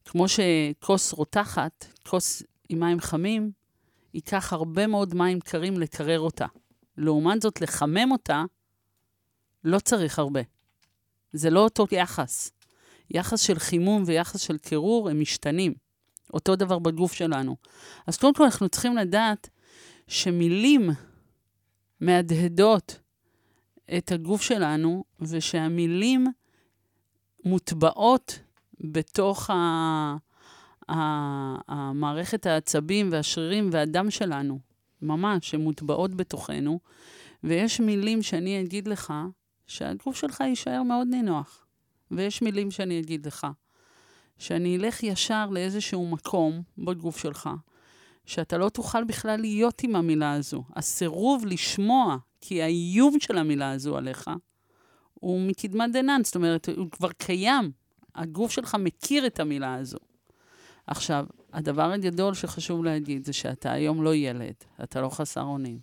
כמו שכוס רותחת, כוס עם מים חמים, ייקח הרבה מאוד מים קרים לקרר אותה. לעומת זאת, לחמם אותה, לא צריך הרבה. זה לא אותו יחס. יחס של חימום ויחס של קירור הם משתנים. אותו דבר בגוף שלנו. אז קודם כל אנחנו צריכים לדעת שמילים מהדהדות את הגוף שלנו, ושהמילים מוטבעות בתוך ה... המערכת העצבים והשרירים והדם שלנו, ממש, הן מוטבעות בתוכנו, ויש מילים שאני אגיד לך, שהגוף שלך יישאר מאוד נינוח. ויש מילים שאני אגיד לך, שאני אלך ישר לאיזשהו מקום בגוף שלך, שאתה לא תוכל בכלל להיות עם המילה הזו. הסירוב לשמוע, כי האיום של המילה הזו עליך, הוא מקדמת דנן, זאת אומרת, הוא כבר קיים. הגוף שלך מכיר את המילה הזו. עכשיו, הדבר הגדול שחשוב להגיד זה שאתה היום לא ילד, אתה לא חסר אונים,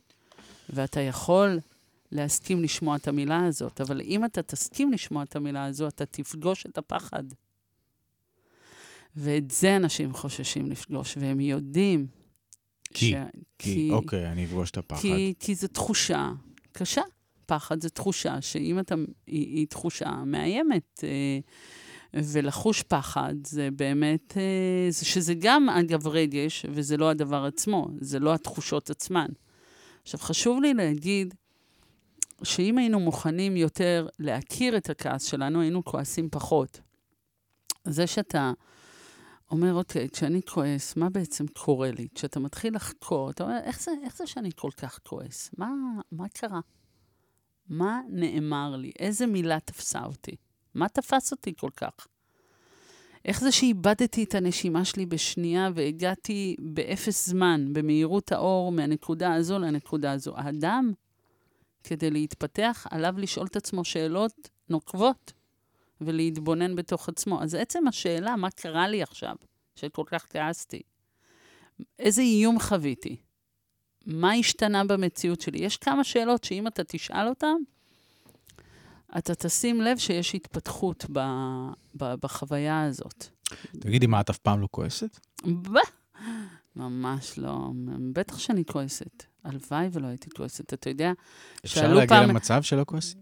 ואתה יכול להסכים לשמוע את המילה הזאת, אבל אם אתה תסכים לשמוע את המילה הזו, אתה תפגוש את הפחד. ואת זה אנשים חוששים לפגוש, והם יודעים... כי, ש... כי, כי, אוקיי, אני אפגוש את הפחד. כי, כי זו תחושה קשה. פחד זו תחושה שאם אתה... היא, היא תחושה מאיימת. אה, ולחוש פחד זה באמת, אה, שזה גם, אגב, רגש, וזה לא הדבר עצמו, זה לא התחושות עצמן. עכשיו, חשוב לי להגיד שאם היינו מוכנים יותר להכיר את הכעס שלנו, היינו כועסים פחות. זה שאתה אומר, אוקיי, כשאני כועס, מה בעצם קורה לי? כשאתה מתחיל לחקור, אתה אומר, איך זה, איך זה שאני כל כך כועס? מה, מה קרה? מה נאמר לי? איזה מילה תפסה אותי? מה תפס אותי כל כך? איך זה שאיבדתי את הנשימה שלי בשנייה והגעתי באפס זמן, במהירות האור, מהנקודה הזו לנקודה הזו? האדם כדי להתפתח, עליו לשאול את עצמו שאלות נוקבות ולהתבונן בתוך עצמו. אז עצם השאלה, מה קרה לי עכשיו, שכל כך כעסתי? איזה איום חוויתי? מה השתנה במציאות שלי? יש כמה שאלות שאם אתה תשאל אותן, אתה תשים לב שיש התפתחות ב, ב, בחוויה הזאת. תגידי, מה, את אף פעם לא כועסת? ממש לא. בטח שאני כועסת. הלוואי ולא הייתי כועסת. אתה יודע, אפשר להגיע פעם... למצב שלא כועסים?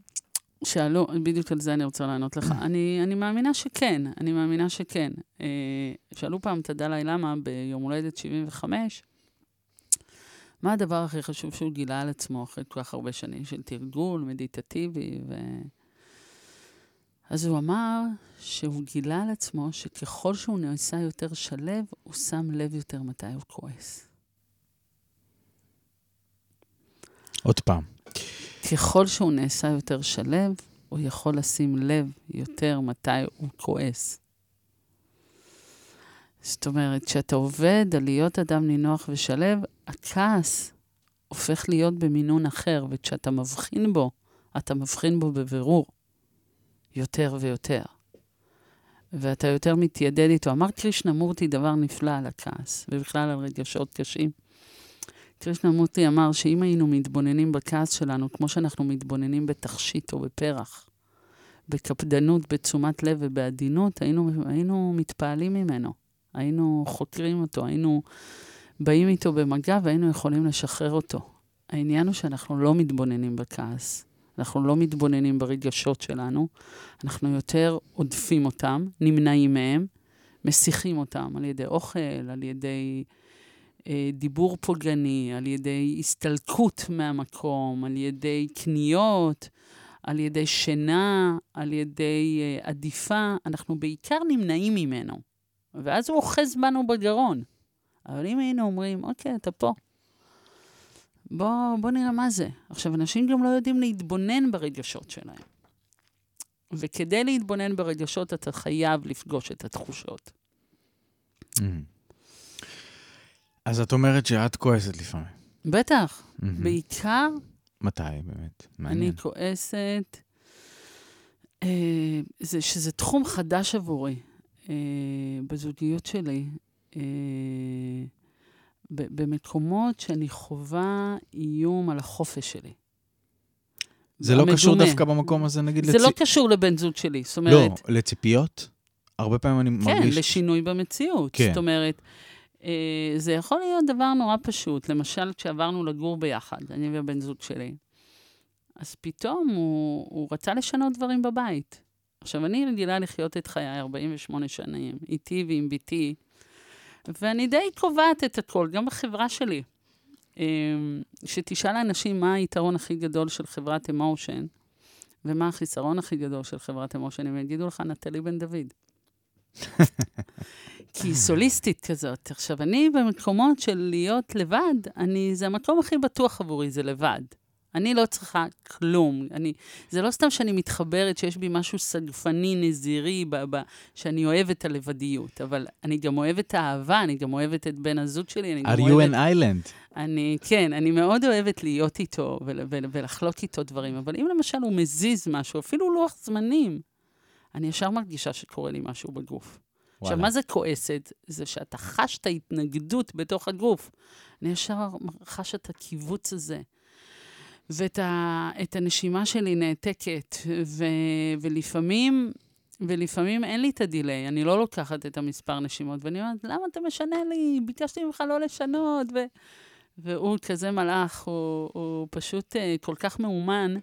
שאלו, בדיוק על זה אני רוצה לענות לך. אני, אני מאמינה שכן, אני מאמינה שכן. אה, שאלו פעם את הדלאי למה ביום הולדת 75, מה הדבר הכי חשוב שהוא גילה על עצמו אחרי כל כך הרבה שנים של תרגול מדיטטיבי ו... אז הוא אמר שהוא גילה על עצמו שככל שהוא נעשה יותר שלב, הוא שם לב יותר מתי הוא כועס. עוד פעם. ככל שהוא נעשה יותר שלב, הוא יכול לשים לב יותר מתי הוא כועס. זאת אומרת, כשאתה עובד על להיות אדם נינוח ושלב, הכעס הופך להיות במינון אחר, וכשאתה מבחין בו, אתה מבחין בו בבירור. יותר ויותר. ואתה יותר מתיידד איתו. אמר קרישנה מורטי דבר נפלא על הכעס, ובכלל על רגשות קשים. קרישנה מורטי אמר שאם היינו מתבוננים בכעס שלנו, כמו שאנחנו מתבוננים בתכשיט או בפרח, בקפדנות, בתשומת לב ובעדינות, היינו, היינו מתפעלים ממנו. היינו חוקרים אותו, היינו באים איתו במגע והיינו יכולים לשחרר אותו. העניין הוא שאנחנו לא מתבוננים בכעס. אנחנו לא מתבוננים ברגשות שלנו, אנחנו יותר עודפים אותם, נמנעים מהם, מסיחים אותם על ידי אוכל, על ידי דיבור פוגעני, על ידי הסתלקות מהמקום, על ידי קניות, על ידי שינה, על ידי uh, עדיפה, אנחנו בעיקר נמנעים ממנו. ואז הוא אוחז בנו בגרון. אבל אם היינו אומרים, אוקיי, אתה פה, בוא, בוא נראה מה זה. עכשיו, אנשים גם לא יודעים להתבונן ברגשות שלהם. וכדי להתבונן ברגשות, אתה חייב לפגוש את התחושות. Mm. אז את אומרת שאת כועסת לפעמים. בטח, Mhm. בעיקר מתי באמת? אני מעניין. כועסת, אה, זה, שזה תחום חדש עבורי אה, בזוגיות שלי. אה, ב- במקומות שאני חווה איום על החופש שלי. זה לא קשור. דווקא במקום הזה, נגיד, זה לצ- לא קשור לבן זוג שלי, זאת לא, אומרת... לציפיות? הרבה פעמים אני כן, מרגיש... לשינוי במציאות. כן. זאת אומרת, זה יכול להיות דבר נורא פשוט. למשל, כשעברנו לגור ביחד, אני והבן זוג שלי, אז פתאום הוא, הוא רצה לשנות דברים בבית. עכשיו, אני רגילה לחיות את חיי 48 שנים, איתי ועם בתי, ואני די קובעת את הכל, גם בחברה שלי. אה, שתשאל אנשים מה היתרון הכי גדול של חברת אמושן, ומה החיסרון הכי גדול של חברת אמושן, הם יגידו לך, נטלי בן דוד. כי היא סוליסטית כזאת. עכשיו, אני במקומות של להיות לבד, אני, זה המקום הכי בטוח עבורי, זה לבד. אני לא צריכה כלום. אני, זה לא סתם שאני מתחברת, שיש בי משהו סגפני, נזירי, ב, ב, שאני אוהבת את הלבדיות, אבל אני גם אוהבת את האהבה, אני גם אוהבת את בן הזוג שלי, אני גם are you אוהבת... an island? אני, כן, אני מאוד אוהבת להיות איתו ול, ול, ולחלוק איתו דברים, אבל אם למשל הוא מזיז משהו, אפילו לוח זמנים, אני ישר מרגישה שקורה לי משהו בגוף. עכשיו. מה זה כועסת? זה שאתה חש את ההתנגדות בתוך הגוף. אני ישר חש את הקיבוץ הזה. ואת ה, הנשימה שלי נעתקת, ו, ולפעמים, ולפעמים אין לי את הדיליי, אני לא לוקחת את המספר נשימות, ואני אומרת, למה אתה משנה לי? ביקשתי ממך לא לשנות. ו, והוא כזה מלאך, הוא, הוא פשוט uh, כל כך מאומן,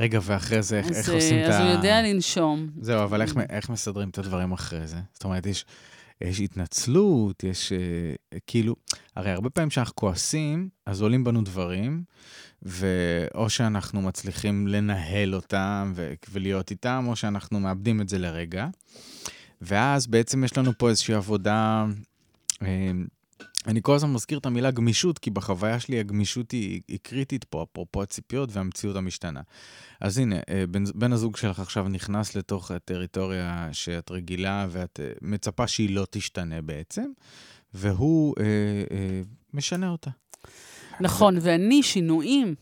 רגע, ואחרי זה, איך אז, איך אה, עושים את אז ה... הוא יודע לנשום. זהו, אבל איך, איך מסדרים את הדברים אחרי זה? זאת אומרת, יש, יש התנצלות, יש אה, כאילו, הרי הרבה פעמים כשאנחנו כועסים, אז עולים בנו דברים, ואו שאנחנו מצליחים לנהל אותם ו- ולהיות איתם, או שאנחנו מאבדים את זה לרגע. ואז בעצם יש לנו פה איזושהי עבודה, אה, אני כל הזמן מזכיר את המילה גמישות, כי בחוויה שלי הגמישות היא, היא קריטית פה, אפרופו הציפיות והמציאות המשתנה. אז הנה, אה, בן, בן הזוג שלך עכשיו נכנס לתוך הטריטוריה שאת רגילה ואת אה, מצפה שהיא לא תשתנה בעצם, והוא אה, אה, משנה אותה. נכון, ואני שינויים,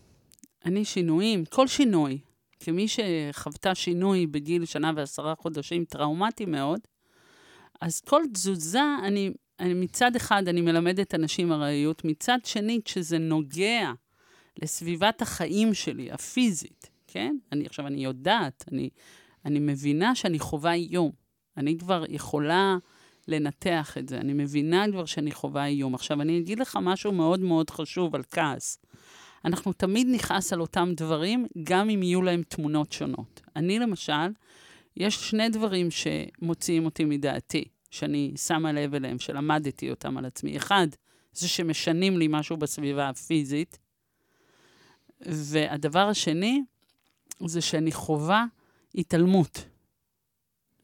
אני שינויים, כל שינוי, כמי שחוותה שינוי בגיל שנה ועשרה חודשים, טראומטי מאוד, אז כל תזוזה, אני מצד אחד, אני מלמדת אנשים ארעיות, מצד שני, כשזה נוגע לסביבת החיים שלי, הפיזית, כן? אני עכשיו, אני יודעת, אני, אני מבינה שאני חווה איום. אני כבר יכולה לנתח את זה, אני מבינה כבר שאני חווה איום. עכשיו, אני אגיד לך משהו מאוד מאוד חשוב על כעס. אנחנו תמיד נכעס על אותם דברים, גם אם יהיו להם תמונות שונות. אני, למשל, יש שני דברים שמוציאים אותי מדעתי, שאני שמה לב אליהם, שלמדתי אותם על עצמי. אחד, זה שמשנים לי משהו בסביבה הפיזית, והדבר השני, זה שאני חווה התעלמות.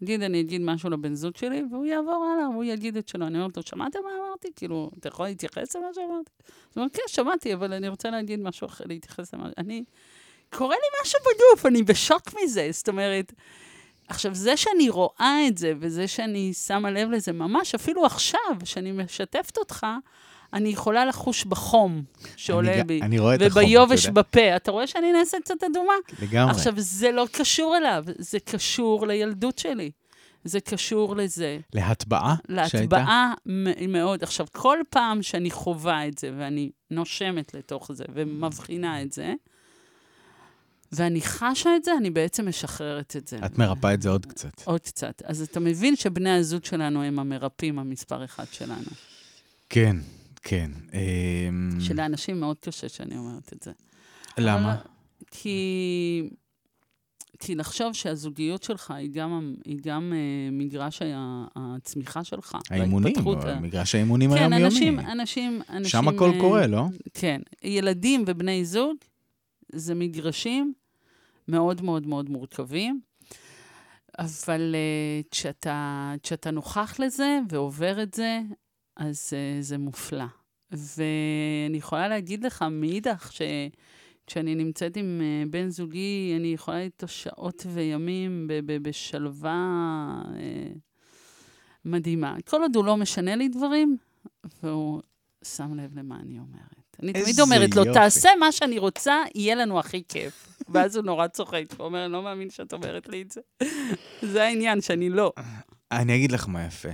נגיד, אני אגיד משהו לבן זוג שלי, והוא יעבור הלאה, הוא יגיד את שלו. אני אומרת לו, שמעת מה אמרתי? כאילו, אתה יכול להתייחס למה שאמרתי? הוא אומר, כן, שמעתי, אבל אני רוצה להגיד משהו אחר, להתייחס למה... אני... קורה לי משהו בגוף, אני בשוק מזה. זאת אומרת, עכשיו, זה שאני רואה את זה, וזה שאני שמה לב לזה, ממש אפילו עכשיו, שאני משתפת אותך, אני יכולה לחוש בחום שעולה אני, בי, אני רואה את החום, וביובש אתה יודע. בפה. אתה רואה שאני נעשית קצת אדומה? לגמרי. עכשיו, זה לא קשור אליו, זה קשור לילדות שלי. זה קשור לזה. להטבעה שהייתה? להטבעה מאוד. עכשיו, כל פעם שאני חווה את זה, ואני נושמת לתוך זה, ומבחינה את זה, ואני חשה את זה, אני בעצם משחררת את זה. את מרפאה את זה עוד קצת. עוד קצת. אז אתה מבין שבני הזוג שלנו הם המרפאים המספר אחד שלנו. כן, כן. אמ, שלאנשים מאוד קשה שאני אומרת את זה. למה? אבל- כי, כי לחשוב שהזוגיות שלך היא גם, היא גם אה, מגרש ה- הצמיחה שלך. האימונים, וההתפתחות ה- מגרש האימונים כן, היומיומי. אנשים, אנשים, אנשים... שם הכל אה, קורה, לא? כן. ילדים ובני זוג זה מגרשים מאוד מאוד מאוד מורכבים. אבל uh, כשאתה, כשאתה נוכח לזה ועובר את זה, אז uh, זה מופלא. ואני יכולה להגיד לך מאידך, שכשאני נמצאת עם uh, בן זוגי, אני יכולה איתו שעות וימים ב- ב- בשלווה uh, מדהימה. כל עוד הוא לא משנה לי דברים, והוא שם לב למה אני אומרת. אני תמיד אומרת לו, תעשה מה שאני רוצה, יהיה לנו הכי כיף. ואז הוא נורא צוחק, הוא אומר, אני לא מאמין שאת אומרת לי את זה. זה העניין, שאני לא. אני אגיד לך מה יפה.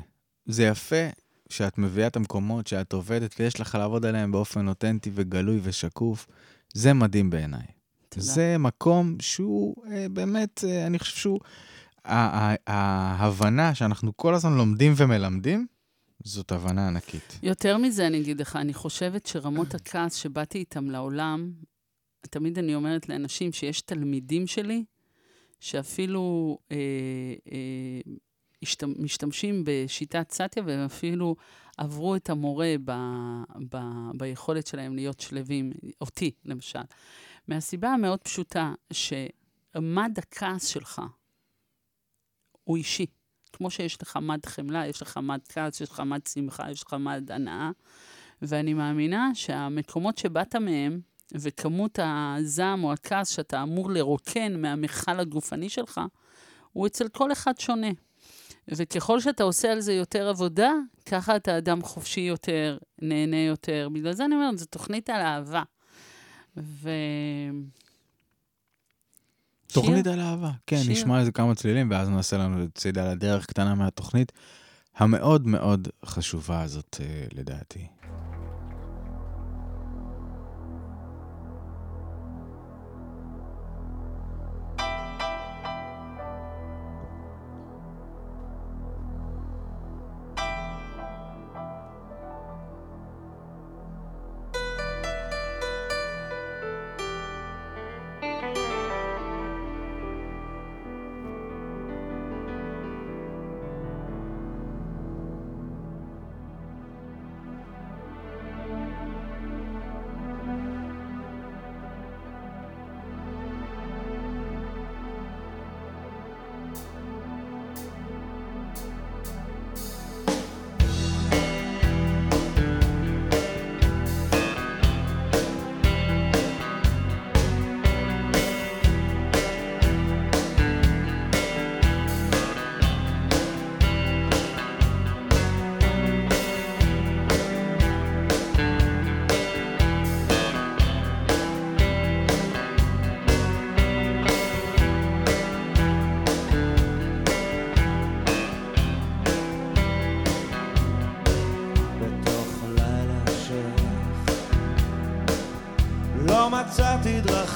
זה יפה שאת מביאה את המקומות שאת עובדת ויש לך לעבוד עליהם באופן אותנטי וגלוי ושקוף. זה מדהים בעיניי. זה מקום שהוא אה, באמת, אה, אני חושב שהוא, ההבנה שאנחנו כל הזמן לומדים ומלמדים, זאת הבנה ענקית. יותר מזה, אני אגיד לך, אני חושבת שרמות הכעס שבאתי איתם לעולם, תמיד אני אומרת לאנשים שיש תלמידים שלי, שאפילו אה, אה, השת, משתמשים בשיטת סטיה, והם אפילו עברו את המורה ב, ב, ביכולת שלהם להיות שלווים, אותי למשל. מהסיבה המאוד פשוטה, שמד הכעס שלך הוא אישי. כמו שיש לך מד חמלה, יש לך מד כעס, יש לך מד שמחה, יש לך מד הנאה. ואני מאמינה שהמקומות שבאת מהם, וכמות הזעם או הכעס שאתה אמור לרוקן מהמכל הגופני שלך, הוא אצל כל אחד שונה. וככל שאתה עושה על זה יותר עבודה, ככה אתה אדם חופשי יותר, נהנה יותר. בגלל זה אני אומרת, זו תוכנית על אהבה. ו... תוכנית על אהבה. כן, שיר. נשמע איזה כמה צלילים, ואז נעשה לנו צידה לדרך קטנה מהתוכנית המאוד מאוד חשובה הזאת, אה, לדעתי.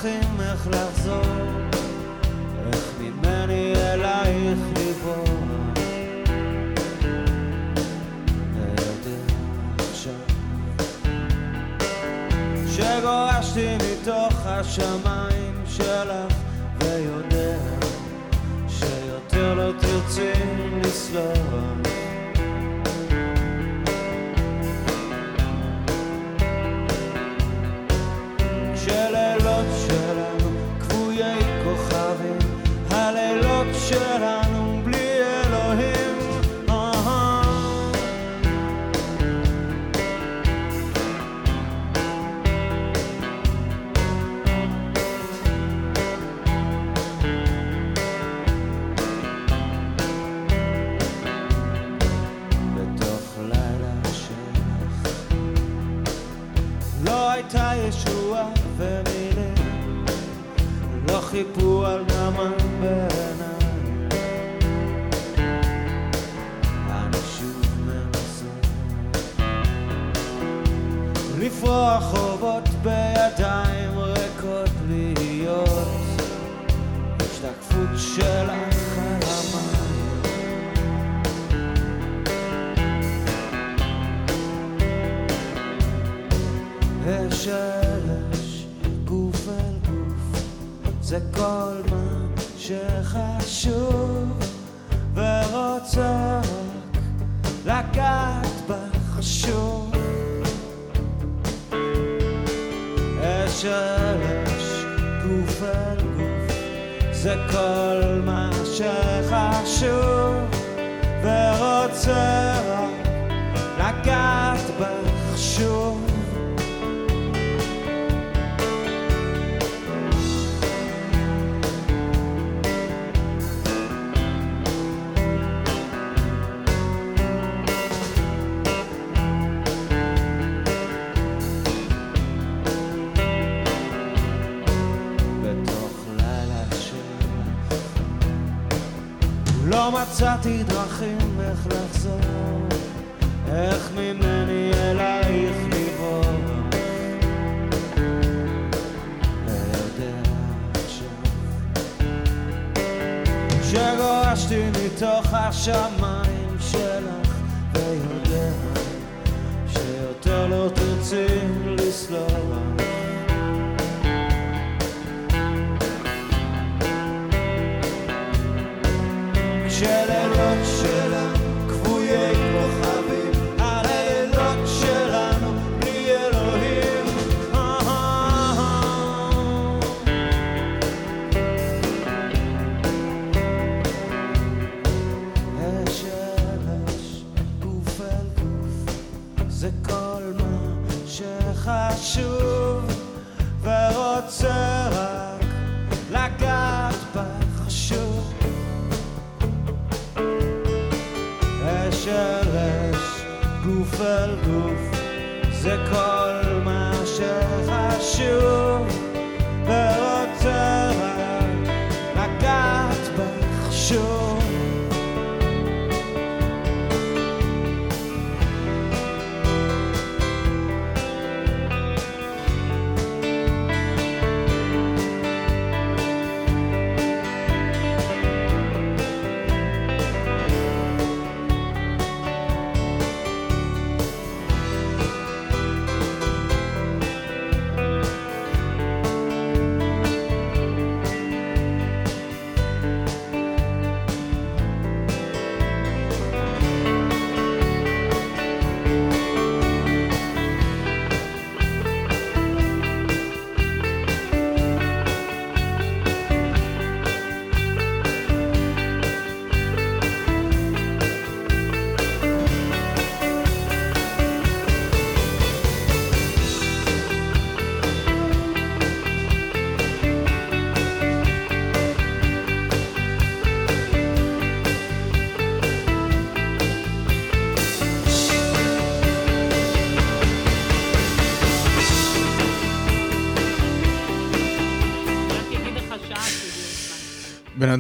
דרכים איך לחזור, איך ממני אלייך לברוח. שגורשתי מתוך השמיים שלך ויודע שיותר לא תרצי לסלוח לא מצאתי דרכים איך לחזור איך ממני אלייך לברוח ויודע עכשיו שגורשתי מתוך השמיים שלך ויודע שיותר לא תרצי לסלוח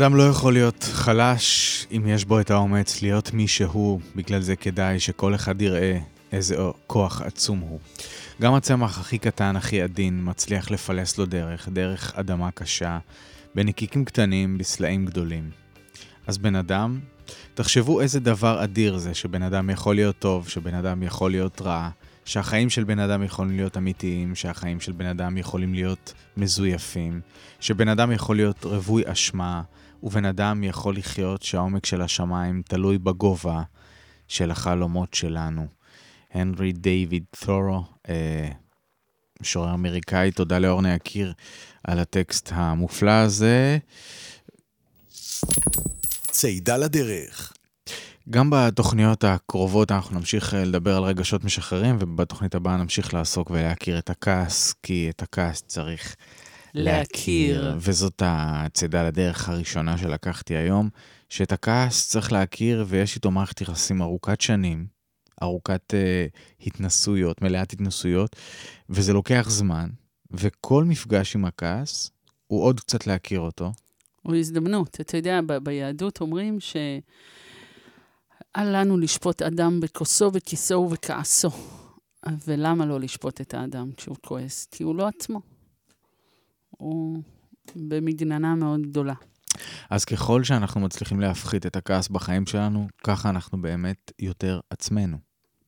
אדם לא יכול להיות חלש אם יש בו את האומץ להיות מי שהוא, בגלל זה כדאי שכל אחד יראה איזה כוח עצום הוא. גם הצמח הכי קטן, הכי עדין, מצליח לפלס לו דרך, דרך אדמה קשה, בנקיקים קטנים, בסלעים גדולים. אז בן אדם, תחשבו איזה דבר אדיר זה שבן אדם יכול להיות טוב, שבן אדם יכול להיות רע, שהחיים של בן אדם יכולים להיות אמיתיים, שהחיים של בן אדם יכולים להיות מזויפים, שבן אדם יכול להיות רווי אשמה, ובן אדם יכול לחיות שהעומק של השמיים תלוי בגובה של החלומות שלנו. הנרי דיוויד תורו, אה, משורר אמריקאי, תודה לאורנה יקיר על הטקסט המופלא הזה. צעידה לדרך. גם בתוכניות הקרובות אנחנו נמשיך אה, לדבר על רגשות משחררים, ובתוכנית הבאה נמשיך לעסוק ולהכיר את הכעס, כי את הכעס צריך להכיר. וזאת הצידה לדרך הראשונה שלקחתי היום, שאת הכעס צריך להכיר, ויש איתו מערכת יחסים ארוכת שנים, ארוכת אה, התנסויות, מלאת התנסויות, וזה לוקח זמן, וכל מפגש עם הכעס הוא עוד קצת להכיר אותו. הוא הזדמנות. אתה יודע, ב- ביהדות אומרים ש... אל לנו לשפוט אדם בכוסו וכיסו ובכעסו. ולמה לא לשפוט את האדם כשהוא כועס? כי הוא לא עצמו. הוא במגננה מאוד גדולה. אז ככל שאנחנו מצליחים להפחית את הכעס בחיים שלנו, ככה אנחנו באמת יותר עצמנו,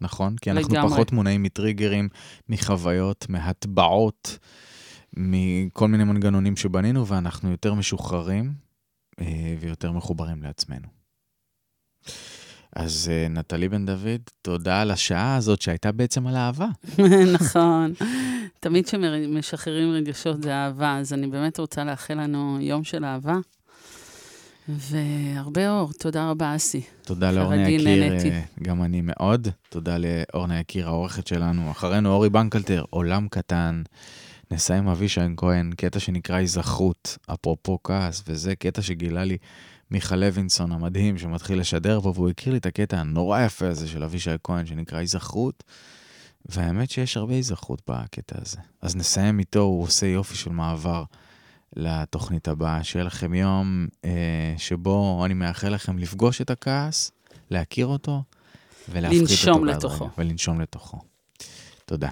נכון? כי אנחנו לגמרי. פחות מונעים מטריגרים, מחוויות, מהטבעות, מכל מיני מנגנונים שבנינו, ואנחנו יותר משוחררים אה, ויותר מחוברים לעצמנו. אז אה, נטלי בן דוד, תודה על השעה הזאת שהייתה בעצם על אהבה. נכון. תמיד כשמשחררים רגשות זה אהבה, אז אני באמת רוצה לאחל לנו יום של אהבה. והרבה אור. תודה רבה, אסי. תודה לאורנה יקיר, נהניתי. אה, גם אני מאוד. תודה לאורנה יקיר, העורכת שלנו. אחרינו אורי בנקלטר, עולם קטן. נסיים עם אבישי כהן, קטע שנקרא היזכרות, אפרופו כעס, וזה קטע שגילה לי מיכה לוינסון המדהים, שמתחיל לשדר פה, והוא הכיר לי את הקטע הנורא יפה הזה של אבישי כהן, שנקרא היזכרות, והאמת שיש הרבה היזכרות בקטע הזה. אז נסיים איתו, הוא עושה יופי של מעבר לתוכנית הבאה. שיהיה לכם יום אה, שבו אני מאחל לכם לפגוש את הכעס, להכיר אותו, ולהפחית אותו לנשום. לתוכו. ולנשום לתוכו. תודה.